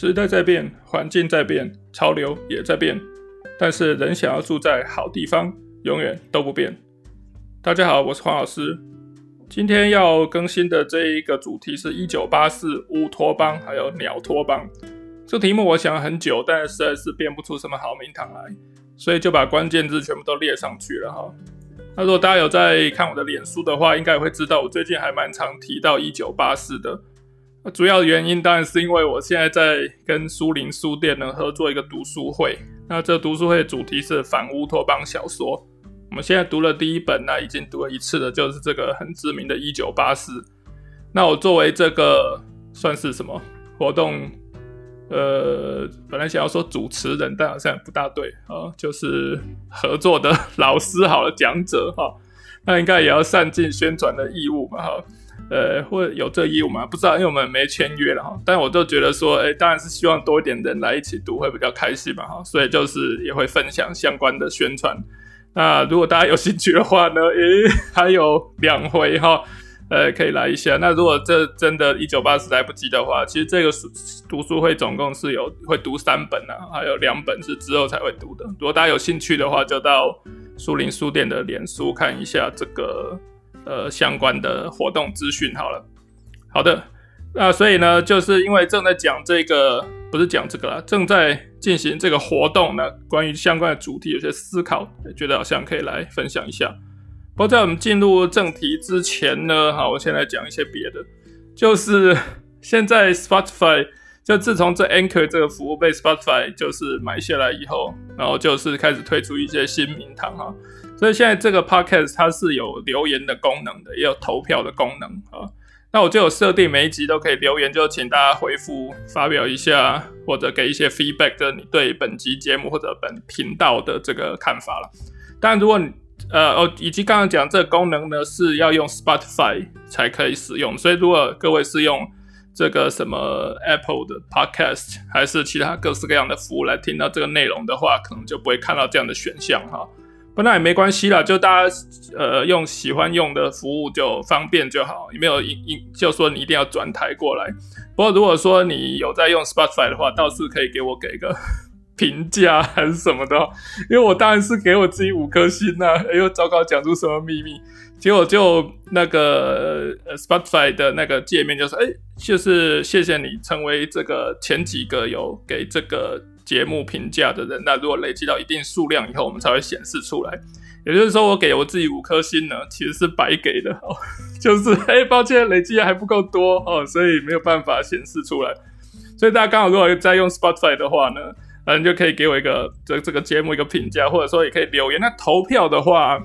时代在变，环境在变，潮流也在变，但是人想要住在好地方，永远都不变。大家好，我是黄老师。今天要更新的这一个主题是1984乌托邦，还有鸟托邦。这题目我想了很久，但是实在是编不出什么好名堂来，所以就把关键字全部都列上去了哈。那如果大家有在看我的脸书的话，应该会知道我最近还蛮常提到1984的。主要原因当然是因为我现在在跟书林书店呢合作一个读书会，那这读书会的主题是反乌托邦小说。我们现在读了第一本，那已经读了一次的，就是这个很知名的《一九八四》。那我作为这个算是什么活动？呃，本来想要说主持人，但好像不大对啊，就是合作的老师好了，讲者哈，那应该也要善尽宣传的义务嘛哈。呃，或有这义务吗？不知道，因为我们没签约了哈。但我就觉得说，哎、当然是希望多一点人来一起读会比较开心嘛哈。所以就是也会分享相关的宣传。那如果大家有兴趣的话呢，诶、还有两回哈，呃，可以来一下。那如果这真的一九八四来不及的话，其实这个书读书会总共是有会读三本啊，还有两本是之后才会读的。如果大家有兴趣的话，就到书林书店的脸书看一下这个。呃，相关的活动资讯好了，好的，那所以呢，就是因为正在讲这个，不是讲这个啦，正在进行这个活动呢，关于相关的主题有些思考，觉得好像可以来分享一下。不过在我们进入正题之前呢，好，我先来讲一些别的，就是 现在 Spotify 就自从这 Anchor 这个服务被 Spotify 就是买下来以后，然后就是开始推出一些新名堂哈。所以现在这个 podcast 它是有留言的功能的，也有投票的功能啊。那我就有设定每一集都可以留言，就请大家回复发表一下，或者给一些 feedback，就是你对本集节目或者本频道的这个看法了。当然，如果你呃哦，以及刚刚讲这个功能呢是要用 Spotify 才可以使用，所以如果各位是用这个什么 Apple 的 podcast 还是其他各式各样的服务来听到这个内容的话，可能就不会看到这样的选项哈。那也没关系啦，就大家呃用喜欢用的服务就方便就好，也没有一一就说你一定要转台过来。不过如果说你有在用 Spotify 的话，倒是可以给我给个评价还是什么的，因为我当然是给我自己五颗星呐、啊。哎呦，糟糕，讲出什么秘密？结果就那个呃 Spotify 的那个界面就说，哎，就是谢谢你成为这个前几个有给这个。节目评价的人，那如果累积到一定数量以后，我们才会显示出来。也就是说，我给我自己五颗星呢，其实是白给的哦。就是，哎、抱歉，累积还不够多哦，所以没有办法显示出来。所以大家刚好如果在用 Spotify 的话呢，嗯，就可以给我一个这这个节目一个评价，或者说也可以留言。那投票的话，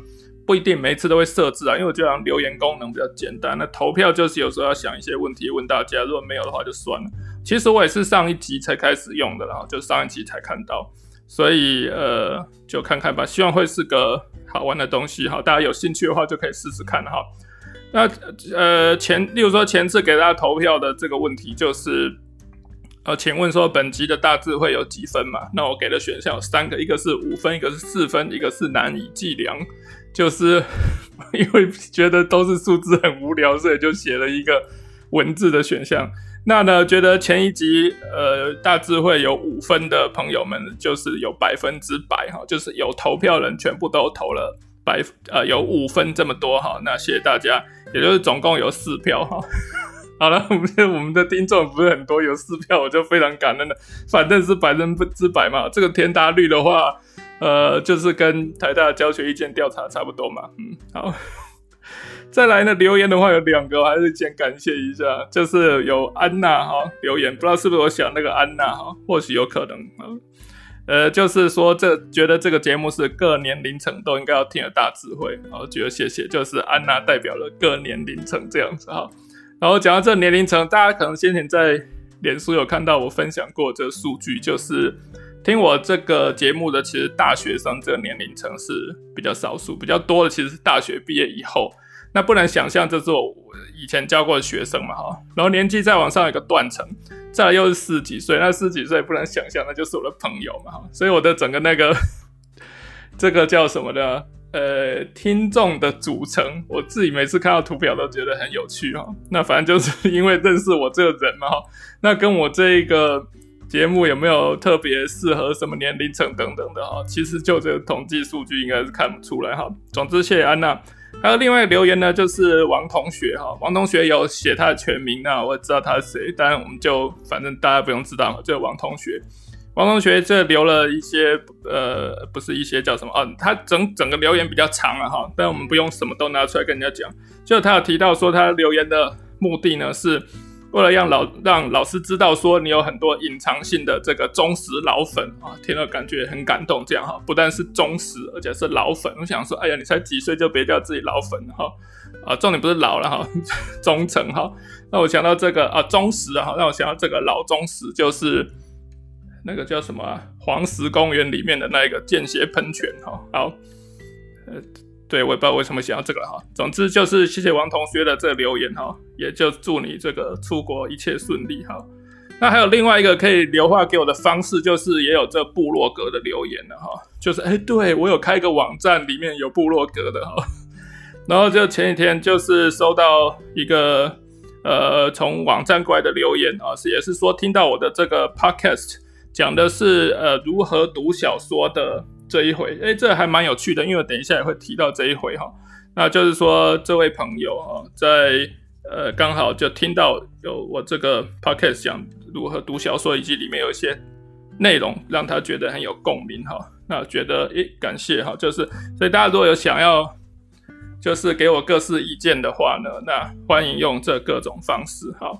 不一定每一次都会设置啊，因为我觉得留言功能比较简单。那投票就是有时候要想一些问题问大家，如果没有的话就算了。其实我也是上一集才开始用的啦，就上一集才看到，所以呃，就看看吧，希望会是个好玩的东西哈，大家有兴趣的话就可以试试看哈。那呃前，例如说前次给大家投票的这个问题就是，呃，请问说本集的大智慧有几分嘛？那我给的选项有三个，一个是五分，一个是四分，一个是难以计量，就是 因为觉得都是数字很无聊，所以就写了一个文字的选项。那呢，觉得前一集呃大智慧有五分的朋友们，就是有百分之百哈，就是有投票人全部都投了百呃有五分这么多哈，那谢谢大家，也就是总共有四票哈。好了，我们我们的听众不是很多，有四票我就非常感恩了，反正是百分之百嘛，这个填答率的话，呃就是跟台大教学意见调查差不多嘛，嗯好。再来呢，留言的话有两个，我还是先感谢一下，就是有安娜哈留言，不知道是不是我想那个安娜哈，或许有可能啊，呃，就是说这觉得这个节目是各年龄层都应该要听的大智慧，然后觉得谢谢，就是安娜代表了各年龄层这样子哈，然后讲到这年龄层，大家可能先前在脸书有看到我分享过这个数据，就是听我这个节目的其实大学生这个年龄层是比较少数，比较多的其实是大学毕业以后。那不能想象，这是我以前教过的学生嘛，哈，然后年纪再往上有个断层，再来又是十几岁，那十几岁不能想象，那就是我的朋友嘛，哈，所以我的整个那个 这个叫什么的，呃，听众的组成，我自己每次看到图表都觉得很有趣哈。那反正就是因为认识我这个人嘛，哈，那跟我这一个节目有没有特别适合什么年龄层等等的哈，其实就这个统计数据应该是看不出来哈。总之谢谢安娜，还有另外一个留言呢，就是王同学哈，王同学有写他的全名，那我也知道他是谁，当然我们就反正大家不用知道嘛，就王同学。王同学这留了一些呃，不是一些叫什么啊，他整整个留言比较长了哈，但我们不用什么都拿出来跟人家讲，就他有提到说他留言的目的呢是。为了让老让老师知道说你有很多隐藏性的这个忠实老粉啊，听了感觉很感动。这样哈，不但是忠实，而且是老粉。我想说，哎呀，你才几岁就别叫自己老粉哈啊，重点不是老了哈，忠诚哈。那我想到这个啊，忠实啊，让我想到这个老忠实就是那个叫什么啊，黄石公园里面的那个间歇喷泉哈。好，呃。对，我也不知道为什么想要这个哈。总之就是谢谢王同学的这个留言哈，也就祝你这个出国一切顺利哈。那还有另外一个可以留话给我的方式，就是也有这部落格的留言了哈。就是哎，对我有开一个网站，里面有部落格的哈。然后就前几天就是收到一个呃从网站过来的留言啊，是也是说听到我的这个 podcast 讲的是呃如何读小说的。这一回，哎，这还蛮有趣的，因为我等一下也会提到这一回哈。那就是说，这位朋友哈，在呃刚好就听到有我这个 podcast 讲如何读小说，以及里面有一些内容让他觉得很有共鸣哈。那觉得诶，感谢哈，就是所以大家如果有想要就是给我各式意见的话呢，那欢迎用这各种方式哈。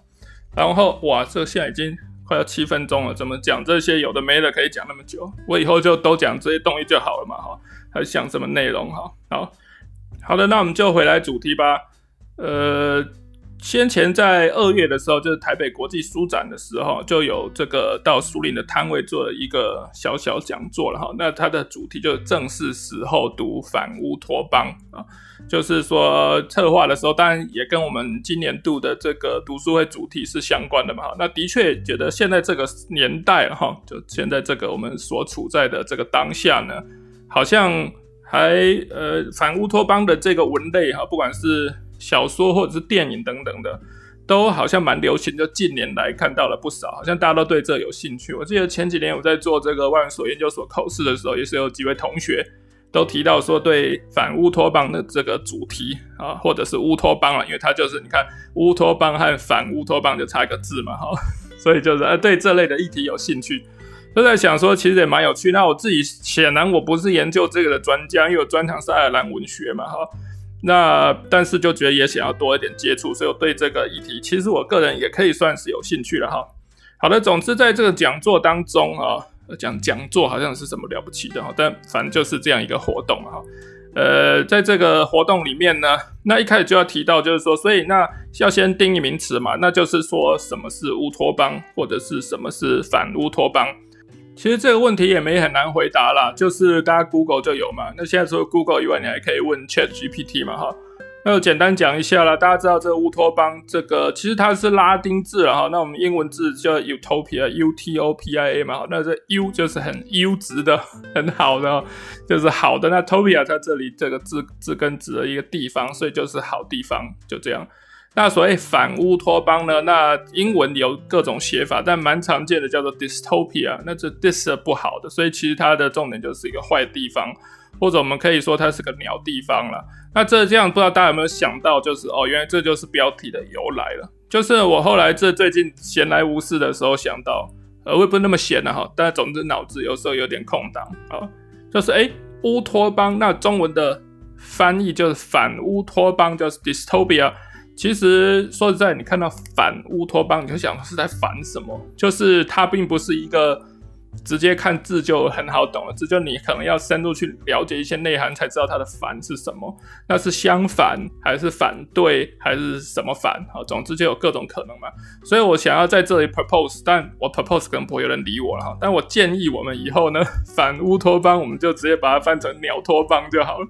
然后哇，这现在已经。快要七分钟了，怎么讲这些有的没的可以讲那么久？我以后就都讲这些东西就好了嘛，哈，还想什么内容？哈，好好的，那我们就回来主题吧。呃，先前在二月的时候，就是台北国际书展的时候，就有这个到书林的摊位做了一个小小讲座了，哈。那它的主题就是正是时候读反乌托邦啊。就是说，策划的时候，当然也跟我们今年度的这个读书会主题是相关的嘛哈。那的确觉得现在这个年代哈，就现在这个我们所处在的这个当下呢，好像还呃反乌托邦的这个文类哈，不管是小说或者是电影等等的，都好像蛮流行。就近年来看到了不少，好像大家都对这有兴趣。我记得前几年我在做这个万所研究所考试的时候，也是有几位同学。都提到说对反乌托邦的这个主题啊，或者是乌托邦啊，因为它就是你看乌托邦和反乌托邦就差一个字嘛，哈，所以就是呃对这类的议题有兴趣，都在想说其实也蛮有趣。那我自己显然我不是研究这个的专家，因为我专长是爱尔兰文学嘛，哈，那但是就觉得也想要多一点接触，所以我对这个议题其实我个人也可以算是有兴趣了哈。好的，总之在这个讲座当中啊。讲讲座好像是什么了不起的哈，但反正就是这样一个活动哈。呃，在这个活动里面呢，那一开始就要提到，就是说，所以那要先定义名词嘛，那就是说什么是乌托邦，或者是什么是反乌托邦。其实这个问题也没很难回答啦，就是大家 Google 就有嘛。那现在除了 Google 以外，你还可以问 ChatGPT 嘛哈。那我简单讲一下啦，大家知道这个乌托邦，这个其实它是拉丁字了哈。那我们英文字叫 Utopia，U T O P I A 嘛。那这 U 就是很优质的，很好的，就是好的。那 Topia 在这里这个字字根指的一个地方，所以就是好地方，就这样。那所谓反乌托邦呢？那英文有各种写法，但蛮常见的叫做 Dystopia。那这 Dys 不好的，所以其实它的重点就是一个坏地方。或者我们可以说它是个鸟地方了。那这这样不知道大家有没有想到，就是哦，原来这就是标题的由来了。就是我后来这最近闲来无事的时候想到，呃，我也不是那么闲了哈，但总之脑子有时候有点空档啊。就是诶，乌托邦，那中文的翻译就是反乌托邦，就是 dystopia。其实说实在，你看到反乌托邦，你就想是在反什么？就是它并不是一个。直接看字就很好懂了，这就你可能要深入去了解一些内涵，才知道它的反是什么。那是相反，还是反对，还是什么反？好，总之就有各种可能嘛。所以我想要在这里 propose，但我 propose 可能不会有人理我了哈。但我建议我们以后呢，反乌托邦，我们就直接把它翻成鸟托邦就好了。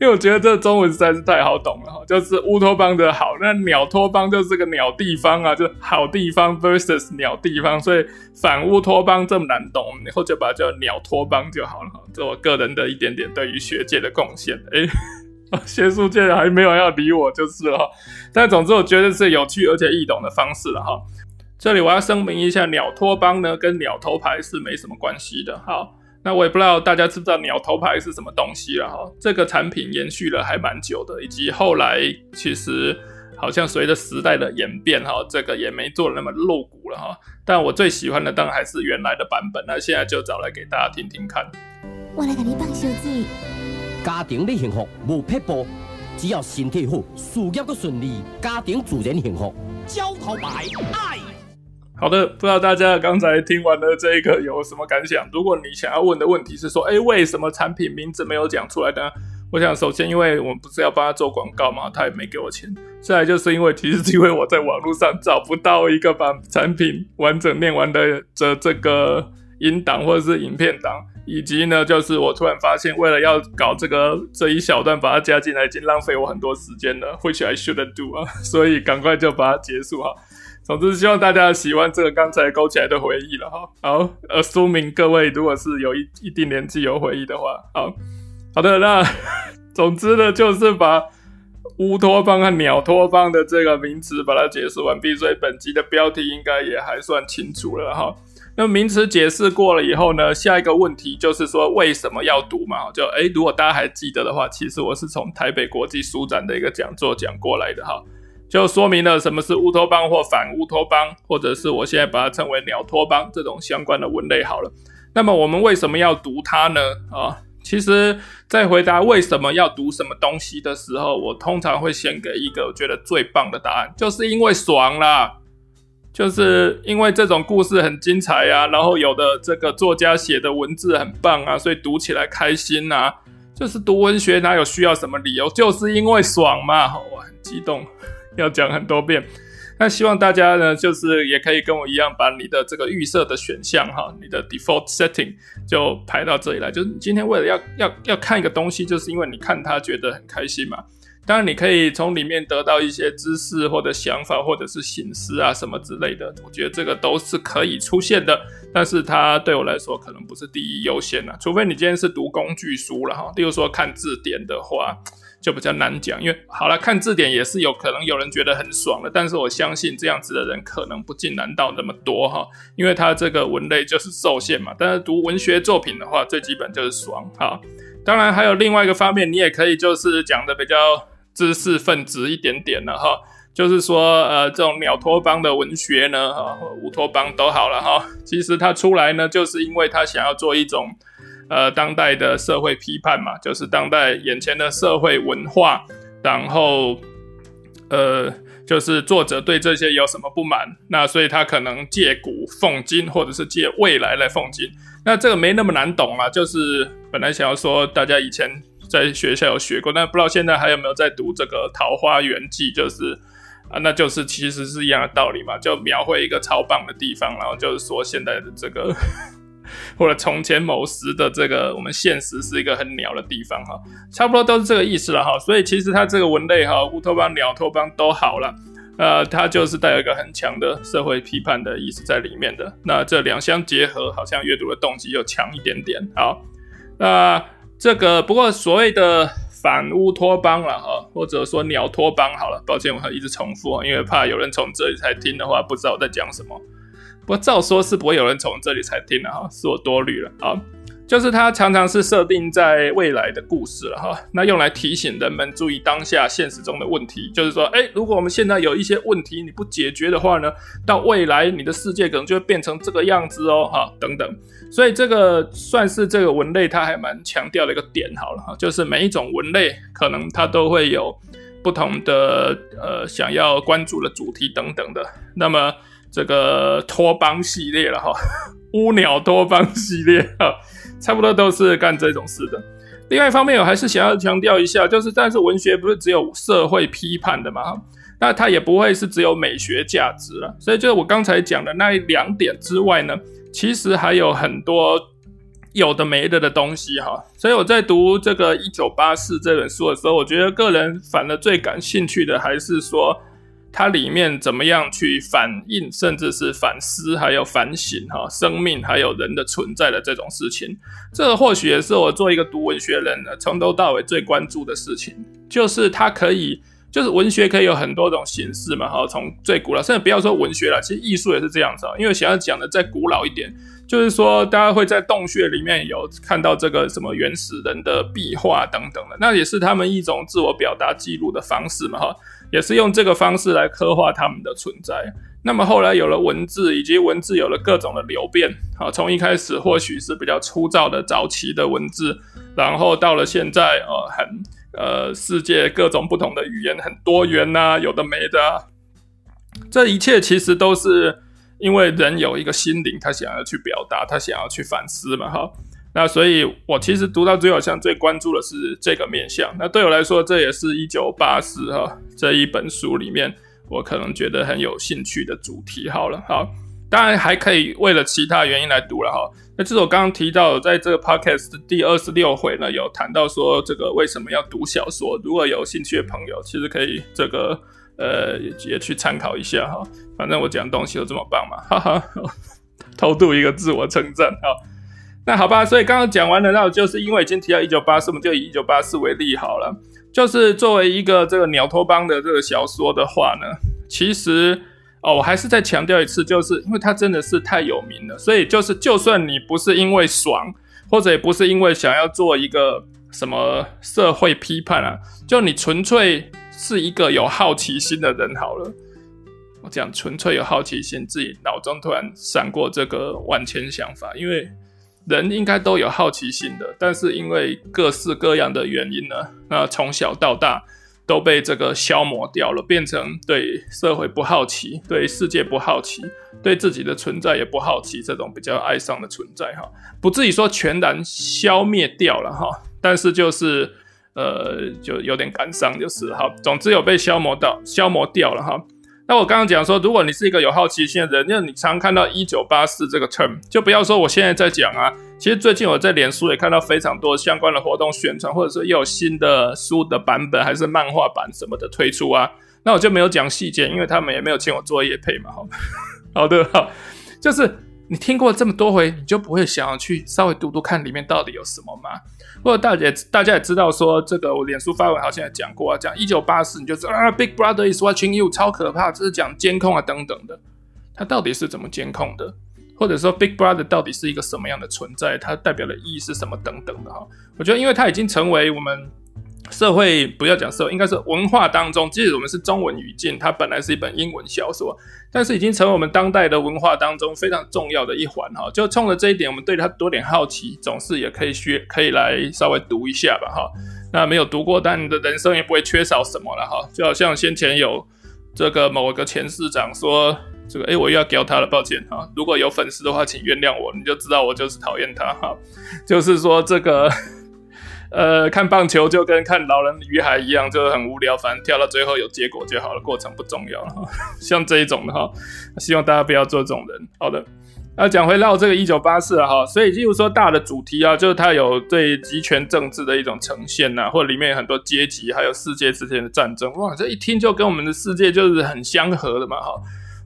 因为我觉得这中文实在是太好懂了哈，就是乌托邦的好，那鸟托邦就是个鸟地方啊，就是好地方 versus 鸟地方，所以反乌托邦这么难懂，以后就把它叫鸟托邦就好了哈。这我个人的一点点对于学界的贡献，哎，学术界还没有要理我就是了哈。但总之我觉得是有趣而且易懂的方式了哈。这里我要声明一下，鸟托邦呢跟鸟头牌是没什么关系的。好，那我也不知道大家知不知道鸟头牌是什么东西了哈。这个产品延续了还蛮久的，以及后来其实好像随着时代的演变哈，这个也没做的那么露骨了哈。但我最喜欢的当然还是原来的版本，那现在就找来给大家听听看。我来给你放手机。家庭的幸福无撇步，只要身体好，事业都顺利，家庭自然幸福。焦头牌爱。好的，不知道大家刚才听完了这个有什么感想？如果你想要问的问题是说，哎，为什么产品名字没有讲出来呢？我想首先，因为我们不是要帮他做广告嘛，他也没给我钱。再来就是因为，其实是因为我在网络上找不到一个把产品完整念完的这这个音档或者是影片档，以及呢，就是我突然发现，为了要搞这个这一小段把它加进来，已经浪费我很多时间了，which I shouldn't do 啊，所以赶快就把它结束哈。总之，希望大家喜欢这个刚才勾起来的回忆了哈。好，呃，说明各位如果是有一一定年纪有回忆的话，好好的，那总之呢，就是把乌托邦和鸟托邦的这个名词把它解释完毕，所以本集的标题应该也还算清楚了哈。那名词解释过了以后呢，下一个问题就是说为什么要读嘛？就诶，如果大家还记得的话，其实我是从台北国际书展的一个讲座讲过来的哈。就说明了什么是乌托邦或反乌托邦，或者是我现在把它称为鸟托邦这种相关的文类好了。那么我们为什么要读它呢？啊，其实，在回答为什么要读什么东西的时候，我通常会先给一个我觉得最棒的答案，就是因为爽啦，就是因为这种故事很精彩呀，然后有的这个作家写的文字很棒啊，所以读起来开心呐。就是读文学哪有需要什么理由，就是因为爽嘛，我很激动。要讲很多遍，那希望大家呢，就是也可以跟我一样，把你的这个预设的选项哈，你的 default setting 就排到这里来。就是你今天为了要要要看一个东西，就是因为你看它觉得很开心嘛。当然，你可以从里面得到一些知识或者想法，或者是省思啊什么之类的。我觉得这个都是可以出现的，但是它对我来说可能不是第一优先呐。除非你今天是读工具书了哈，例如说看字典的话。就比较难讲，因为好了，看字典也是有可能有人觉得很爽的，但是我相信这样子的人可能不尽难到那么多哈，因为他这个文类就是受限嘛。但是读文学作品的话，最基本就是爽哈。当然还有另外一个方面，你也可以就是讲的比较知识分子一点点了哈，就是说呃，这种鸟托邦的文学呢，哈，乌托邦都好了哈，其实他出来呢，就是因为他想要做一种。呃，当代的社会批判嘛，就是当代眼前的社会文化，然后，呃，就是作者对这些有什么不满，那所以他可能借古讽今，或者是借未来来讽今。那这个没那么难懂啊，就是本来想要说大家以前在学校有学过，但不知道现在还有没有在读这个《桃花源记》，就是啊，那就是其实是一样的道理嘛，就描绘一个超棒的地方，然后就是说现在的这个。或者从前某时的这个，我们现实是一个很鸟的地方哈，差不多都是这个意思了哈。所以其实它这个文类哈，乌托邦、鸟托邦都好了，呃，它就是带有一个很强的社会批判的意思在里面的。那这两相结合，好像阅读的动机又强一点点。好，那这个不过所谓的反乌托邦了哈，或者说鸟托邦好了，抱歉我一直重复，因为怕有人从这里才听的话，不知道我在讲什么。不过照说是不会有人从这里才听的哈，是我多虑了啊。就是它常常是设定在未来的故事了哈，那用来提醒人们注意当下现实中的问题。就是说，哎，如果我们现在有一些问题你不解决的话呢，到未来你的世界可能就会变成这个样子哦，哈，等等。所以这个算是这个文类它还蛮强调的一个点好了哈，就是每一种文类可能它都会有不同的呃想要关注的主题等等的。那么。这个托邦系列了哈，乌鸟托邦系列哈，差不多都是干这种事的。另外一方面，我还是想要强调一下，就是但是文学不是只有社会批判的嘛，那它也不会是只有美学价值了。所以就是我刚才讲的那一两点之外呢，其实还有很多有的没的的东西哈。所以我在读这个《一九八四》这本书的时候，我觉得个人反而最感兴趣的还是说。它里面怎么样去反映，甚至是反思，还有反省哈，生命还有人的存在的这种事情，这或许也是我做一个读文学人呢，从头到尾最关注的事情，就是它可以就是文学可以有很多种形式嘛，哈，从最古老，甚至不要说文学了，其实艺术也是这样子啊。因为想要讲的再古老一点，就是说大家会在洞穴里面有看到这个什么原始人的壁画等等的，那也是他们一种自我表达记录的方式嘛，哈，也是用这个方式来刻画他们的存在。那么后来有了文字，以及文字有了各种的流变，啊，从一开始或许是比较粗糙的早期的文字，然后到了现在，呃，很。呃，世界各种不同的语言很多元呐、有的没的、这一切其实都是因为人有一个心灵，他想要去表达，他想要去反思嘛，哈。那所以我其实读到最后，像最关注的是这个面向。那对我来说，这也是一九八四哈这一本书里面我可能觉得很有兴趣的主题。好了，好，当然还可以为了其他原因来读了哈。那这是我刚刚提到，在这个 podcast 的第二十六回呢，有谈到说这个为什么要读小说。如果有兴趣的朋友，其实可以这个呃也去参考一下哈。反正我讲东西都这么棒嘛，哈哈，偷渡一个自我称赞哈。那好吧，所以刚刚讲完了，那我就是因为已经提到一九八四，我们就以一九八四为例好了。就是作为一个这个鸟托邦的这个小说的话呢，其实。哦，我还是再强调一次，就是因为它真的是太有名了，所以就是就算你不是因为爽，或者也不是因为想要做一个什么社会批判啊，就你纯粹是一个有好奇心的人好了。我讲纯粹有好奇心，自己脑中突然闪过这个万千想法，因为人应该都有好奇心的，但是因为各式各样的原因呢，那从小到大。都被这个消磨掉了，变成对社会不好奇，对世界不好奇，对自己的存在也不好奇，这种比较哀伤的存在哈，不至于说全然消灭掉了哈，但是就是呃，就有点感伤就是哈，总之有被消磨到，消磨掉了哈。那我刚刚讲说，如果你是一个有好奇心的人，那你常看到一九八四这个 term，就不要说我现在在讲啊。其实最近我在脸书也看到非常多相关的活动宣传，或者说又有新的书的版本，还是漫画版什么的推出啊。那我就没有讲细节，因为他们也没有请我做业配嘛。好，好的，好，就是你听过这么多回，你就不会想要去稍微读读看里面到底有什么吗？或者大家大家也知道说，这个我脸书发文好像也讲过啊，讲一九八四，你就知啊，Big Brother is watching you，超可怕，这是讲监控啊等等的，它到底是怎么监控的？或者说 Big Brother 到底是一个什么样的存在？它代表的意义是什么等等的哈？我觉得，因为它已经成为我们社会，不要讲社会，应该是文化当中，即使我们是中文语境，它本来是一本英文小说，但是已经成为我们当代的文化当中非常重要的一环哈。就冲着这一点，我们对它多点好奇，总是也可以学，可以来稍微读一下吧哈。那没有读过，但你的人生也不会缺少什么了哈。就好像先前有这个某个前市长说。这个哎，我又要屌他了，抱歉哈。如果有粉丝的话，请原谅我，你就知道我就是讨厌他哈。就是说这个，呃，看棒球就跟看老人与海一样，就是很无聊，反正跳到最后有结果就好了，过程不重要了哈。像这一种的哈，希望大家不要做这种人。好的，那讲回到这个一九八四哈，所以就是说大的主题啊，就是它有对极权政治的一种呈现呐、或者里面有很多阶级，还有世界之间的战争，哇，这一听就跟我们的世界就是很相合的嘛哈。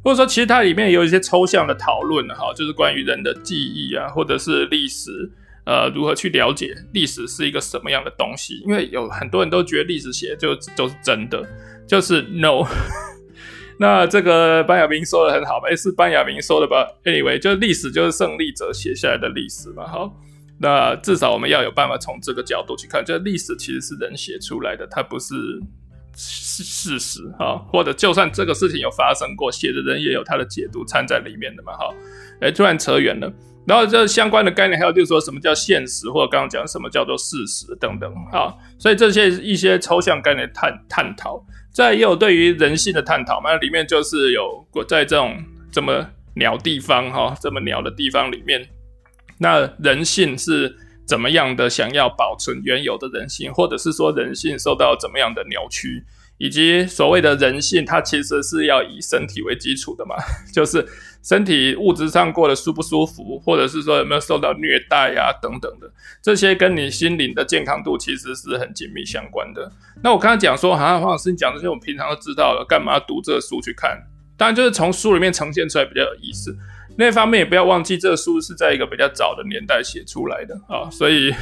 或者说，其实它里面也有一些抽象的讨论哈，就是关于人的记忆啊，或者是历史，呃，如何去了解历史是一个什么样的东西？因为有很多人都觉得历史写的就都是真的，就是 no。那这个班亚明说的很好吧？诶，是班亚明说的吧？Anyway，就是历史就是胜利者写下来的历史嘛。好，那至少我们要有办法从这个角度去看，就历史其实是人写出来的，它不是。是事实哈，或者就算这个事情有发生过，写的人也有他的解读掺在里面的嘛哈。哎，突然扯远了。然后这相关的概念还有就是说什么叫现实，或者刚刚讲什么叫做事实等等啊。所以这些一些抽象概念探探讨，再也有对于人性的探讨嘛。里面就是有在这种这么鸟地方哈，这么鸟的地方里面，那人性是。怎么样的想要保存原有的人性，或者是说人性受到怎么样的扭曲，以及所谓的人性，它其实是要以身体为基础的嘛，就是身体物质上过得舒不舒服，或者是说有没有受到虐待呀、等等的，这些跟你心灵的健康度其实是很紧密相关的。那我刚才讲说，好像黄老师你讲这些，我们平常都知道了，干嘛读这个书去看？当然就是从书里面呈现出来比较有意思。另一方面也不要忘记，这个书是在一个比较早的年代写出来的啊，所以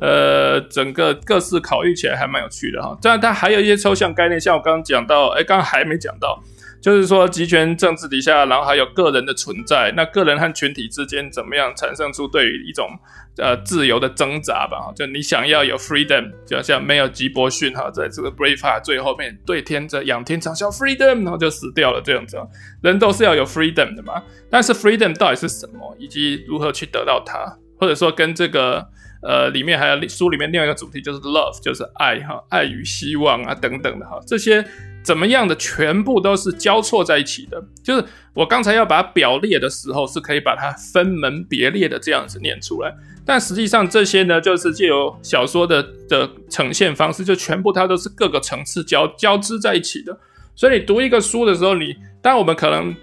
呃，整个各式考虑起来还蛮有趣的哈。当然，它还有一些抽象概念，像我刚刚讲到，哎，刚刚还没讲到。就是说，集权政治底下，然后还有个人的存在，那个人和群体之间怎么样产生出对于一种呃自由的挣扎吧？就你想要有 freedom，就好像没有吉伯逊哈，在这个 Braveheart 最后面对天着仰天长啸 freedom，然后就死掉了这样子。人都是要有 freedom 的嘛，但是 freedom 到底是什么，以及如何去得到它，或者说跟这个呃里面还有书里面另外一个主题就是 love，就是爱哈，爱与希望啊等等的哈，这些。怎么样的全部都是交错在一起的，就是我刚才要把表列的时候，是可以把它分门别列的这样子念出来。但实际上这些呢，就是借由小说的的呈现方式，就全部它都是各个层次交交织在一起的。所以你读一个书的时候，你当我们可能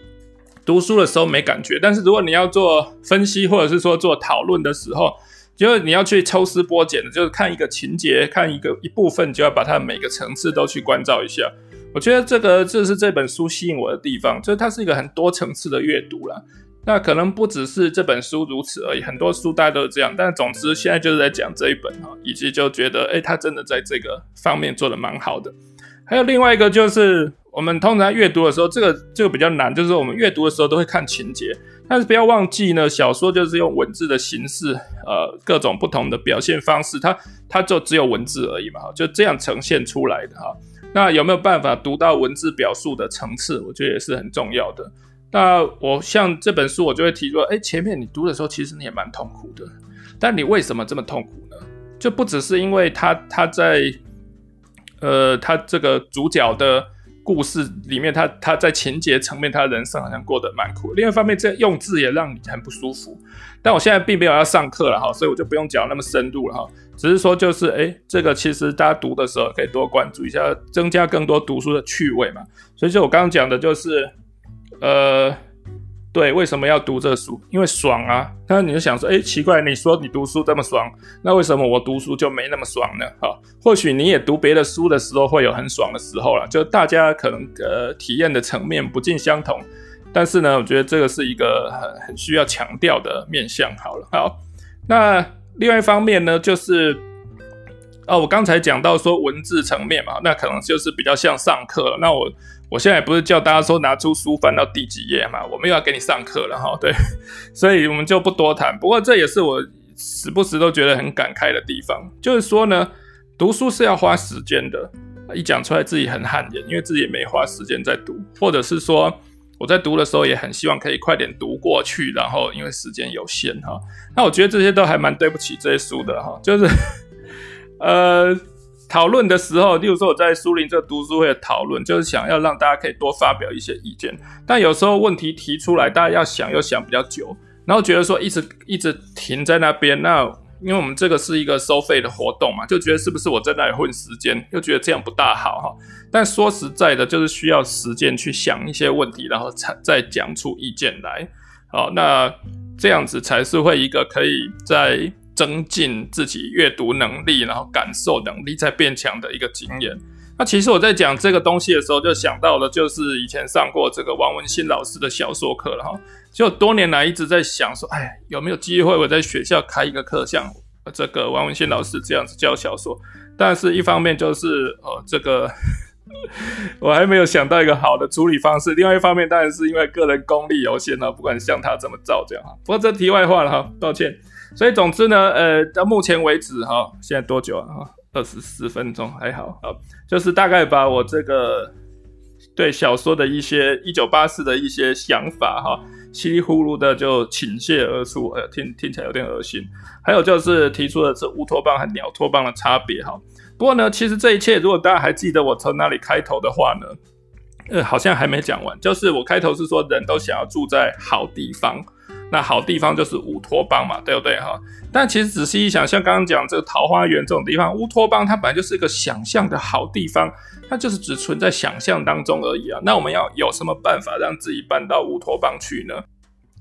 读书的时候没感觉，但是如果你要做分析或者是说做讨论的时候，就是你要去抽丝剥茧的，就是看一个情节，看一个一部分，就要把它每个层次都去关照一下。我觉得这个这是这本书吸引我的地方，就是它是一个很多层次的阅读啦。那可能不只是这本书如此而已，很多书大家都是这样。但总之现在就是在讲这一本哈，以及就觉得诶，它真的在这个方面做得蛮好的。还有另外一个就是，我们通常阅读的时候，这个这个比较难，就是我们阅读的时候都会看情节，但是不要忘记呢，小说就是用文字的形式，呃，各种不同的表现方式，它它就只有文字而已嘛，就这样呈现出来的哈。那有没有办法读到文字表述的层次？我觉得也是很重要的。那我像这本书，我就会提出，哎，前面你读的时候，其实你也蛮痛苦的。但你为什么这么痛苦呢？就不只是因为他他在，呃，他这个主角的故事里面，他他在情节层面，他人生好像过得蛮苦。另外一方面，这用字也让你很不舒服。但我现在并没有要上课了哈，所以我就不用讲那么深入了哈。只是说，就是哎，这个其实大家读的时候可以多关注一下，增加更多读书的趣味嘛。所以就我刚刚讲的，就是呃，对，为什么要读这书？因为爽啊。那你就想说，哎，奇怪，你说你读书这么爽，那为什么我读书就没那么爽呢？哈，或许你也读别的书的时候会有很爽的时候啦，就大家可能呃体验的层面不尽相同。但是呢，我觉得这个是一个很很需要强调的面向。好了，好，那。另外一方面呢，就是哦，我刚才讲到说文字层面嘛，那可能就是比较像上课了。那我我现在不是叫大家说拿出书翻到第几页嘛，我们又要给你上课了哈。对，所以我们就不多谈。不过这也是我时不时都觉得很感慨的地方，就是说呢，读书是要花时间的。一讲出来自己很汗颜，因为自己也没花时间在读，或者是说。我在读的时候也很希望可以快点读过去，然后因为时间有限哈，那我觉得这些都还蛮对不起这些书的哈，就是呃讨论的时候，例如说我在苏林这读书会的讨论，就是想要让大家可以多发表一些意见，但有时候问题提出来，大家要想又想比较久，然后觉得说一直一直停在那边，那。因为我们这个是一个收费的活动嘛，就觉得是不是我在那里混时间，又觉得这样不大好哈。但说实在的，就是需要时间去想一些问题，然后才再讲出意见来。好，那这样子才是会一个可以在增进自己阅读能力，然后感受能力在变强的一个经验。那其实我在讲这个东西的时候，就想到了就是以前上过这个王文新老师的小说课了哈。就多年来一直在想说，哎，有没有机会我在学校开一个课，像这个王文新老师这样子教小说？但是一方面就是呃，这个 我还没有想到一个好的处理方式。另外一方面，当然是因为个人功力有限啊，不管像他怎么造这样哈。不过这题外话了哈，抱歉。所以总之呢，呃，到目前为止哈，现在多久啊？哈。二十四分钟还好，啊，就是大概把我这个对小说的一些一九八四的一些想法哈，稀里糊涂的就倾泻而出，呃，听听起来有点恶心。还有就是提出的是乌托邦和鸟托邦的差别哈。不过呢，其实这一切如果大家还记得我从哪里开头的话呢，呃，好像还没讲完，就是我开头是说人都想要住在好地方。那好地方就是乌托邦嘛，对不对哈？但其实仔细一想，像刚刚讲这个桃花源这种地方，乌托邦它本来就是一个想象的好地方，它就是只存在想象当中而已啊。那我们要有什么办法让自己搬到乌托邦去呢？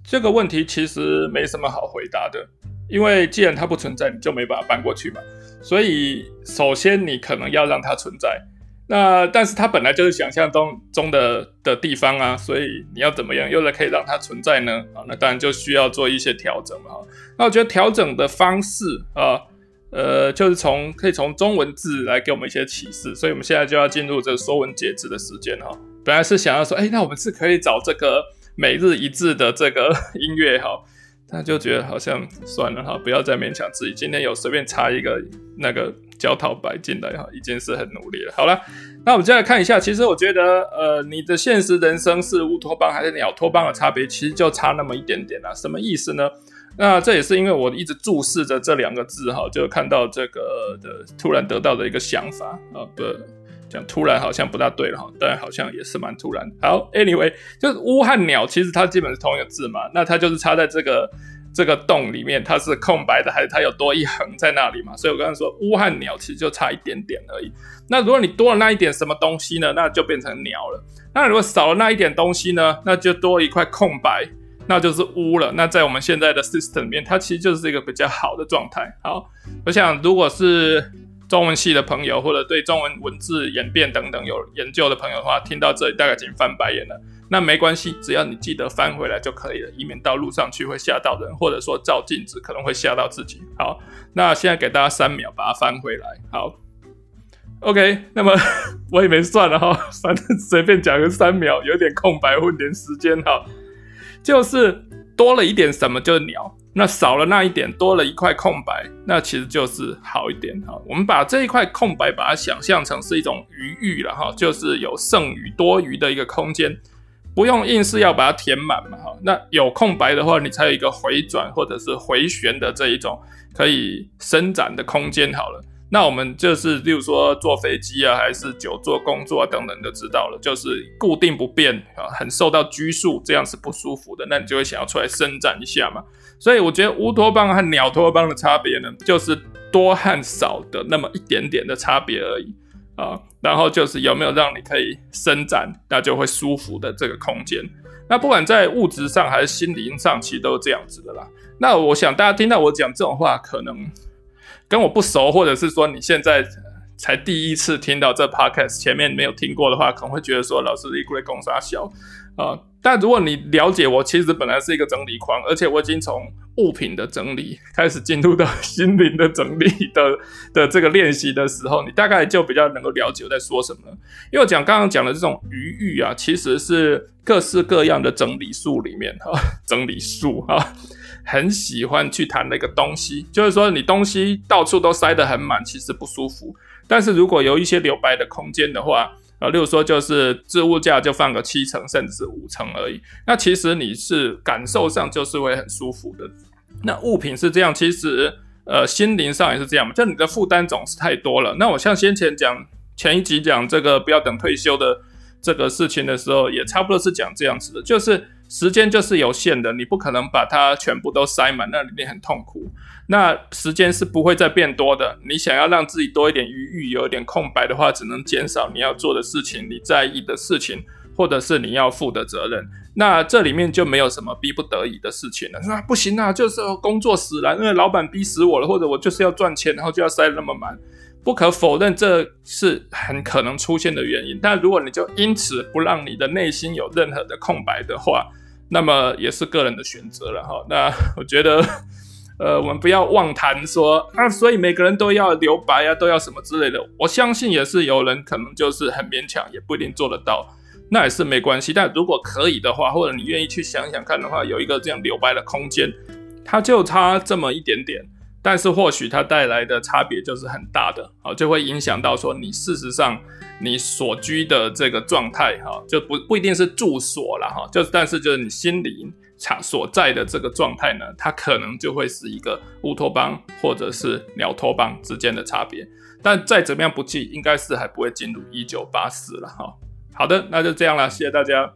这个问题其实没什么好回答的，因为既然它不存在，你就没办法搬过去嘛。所以首先你可能要让它存在，那但是它本来就是想象中中的的地方啊，所以你要怎么样又来可以让它存在呢？啊，那当然就需要做一些调整了哈。那我觉得调整的方式啊，呃，就是从可以从中文字来给我们一些启示，所以我们现在就要进入这个说文解字的时间哈。本来是想要说，哎，那我们是可以找这个每日一字的这个 音乐哈。他就觉得好像算了哈，不要再勉强自己。今天有随便插一个那个焦桃白进来哈，已经是很努力了。好了，那我们接下来看一下，其实我觉得呃，你的现实人生是乌托邦还是鸟托邦的差别，其实就差那么一点点啦。什么意思呢？那这也是因为我一直注视着这两个字哈，就看到这个的突然得到的一个想法啊，不。讲突然好像不大对了哈，但好像也是蛮突然。好，anyway，就是乌和鸟，其实它基本是同一个字嘛，那它就是插在这个这个洞里面，它是空白的，还是它有多一横在那里嘛？所以我刚才说乌和鸟其实就差一点点而已。那如果你多了那一点什么东西呢？那就变成鸟了。那如果少了那一点东西呢？那就多一块空白，那就是乌了。那在我们现在的 system 里面，它其实就是一个比较好的状态。好，我想如果是。中文系的朋友，或者对中文文字演变等等有研究的朋友的话，听到这里大概已经翻白眼了。那没关系，只要你记得翻回来就可以了，以免到路上去会吓到人，或者说照镜子可能会吓到自己。好，那现在给大家三秒把它翻回来。好，OK，那么我也没算了哈，反正随便讲个三秒，有点空白混点时间哈，就是多了一点什么，就是鸟。那少了那一点，多了一块空白，那其实就是好一点哈。我们把这一块空白，把它想象成是一种余裕了哈，就是有剩余、多余的一个空间，不用硬是要把它填满嘛哈。那有空白的话，你才有一个回转或者是回旋的这一种可以伸展的空间好了。那我们就是，例如说坐飞机啊，还是久坐工作啊等等，就知道了，就是固定不变啊，很受到拘束，这样是不舒服的。那你就会想要出来伸展一下嘛。所以我觉得乌托邦和鸟托邦的差别呢，就是多和少的那么一点点的差别而已啊。然后就是有没有让你可以伸展，那就会舒服的这个空间。那不管在物质上还是心灵上，其实都是这样子的啦。那我想大家听到我讲这种话，可能。跟我不熟，或者是说你现在才第一次听到这 podcast，前面没有听过的话，可能会觉得说老师你过来讲三小啊。但如果你了解我，其实本来是一个整理狂，而且我已经从物品的整理开始进入到心灵的整理的的这个练习的时候，你大概就比较能够了解我在说什么。因为讲刚刚讲的这种余裕啊，其实是各式各样的整理术里面哈，整理术哈。很喜欢去谈那个东西，就是说你东西到处都塞得很满，其实不舒服。但是如果有一些留白的空间的话，啊，例如说就是置物架就放个七成甚至五成而已，那其实你是感受上就是会很舒服的。那物品是这样，其实呃心灵上也是这样嘛，就你的负担总是太多了。那我像先前讲前一集讲这个不要等退休的这个事情的时候，也差不多是讲这样子的，就是。时间就是有限的，你不可能把它全部都塞满，那里面很痛苦。那时间是不会再变多的。你想要让自己多一点余裕，有一点空白的话，只能减少你要做的事情，你在意的事情，或者是你要负的责任。那这里面就没有什么逼不得已的事情了。说不行啊，就是工作使然，因为老板逼死我了，或者我就是要赚钱，然后就要塞那么满。不可否认，这是很可能出现的原因。但如果你就因此不让你的内心有任何的空白的话，那么也是个人的选择了哈。那我觉得，呃，我们不要妄谈说啊，所以每个人都要留白啊，都要什么之类的。我相信也是有人可能就是很勉强，也不一定做得到，那也是没关系。但如果可以的话，或者你愿意去想想看的话，有一个这样留白的空间，它就差这么一点点。但是或许它带来的差别就是很大的，好，就会影响到说你事实上你所居的这个状态，哈，就不不一定是住所了，哈，就但是就是你心灵场所在的这个状态呢，它可能就会是一个乌托邦或者是鸟托邦之间的差别。但再怎么样不济，应该是还不会进入一九八四了，哈。好的，那就这样了，谢谢大家。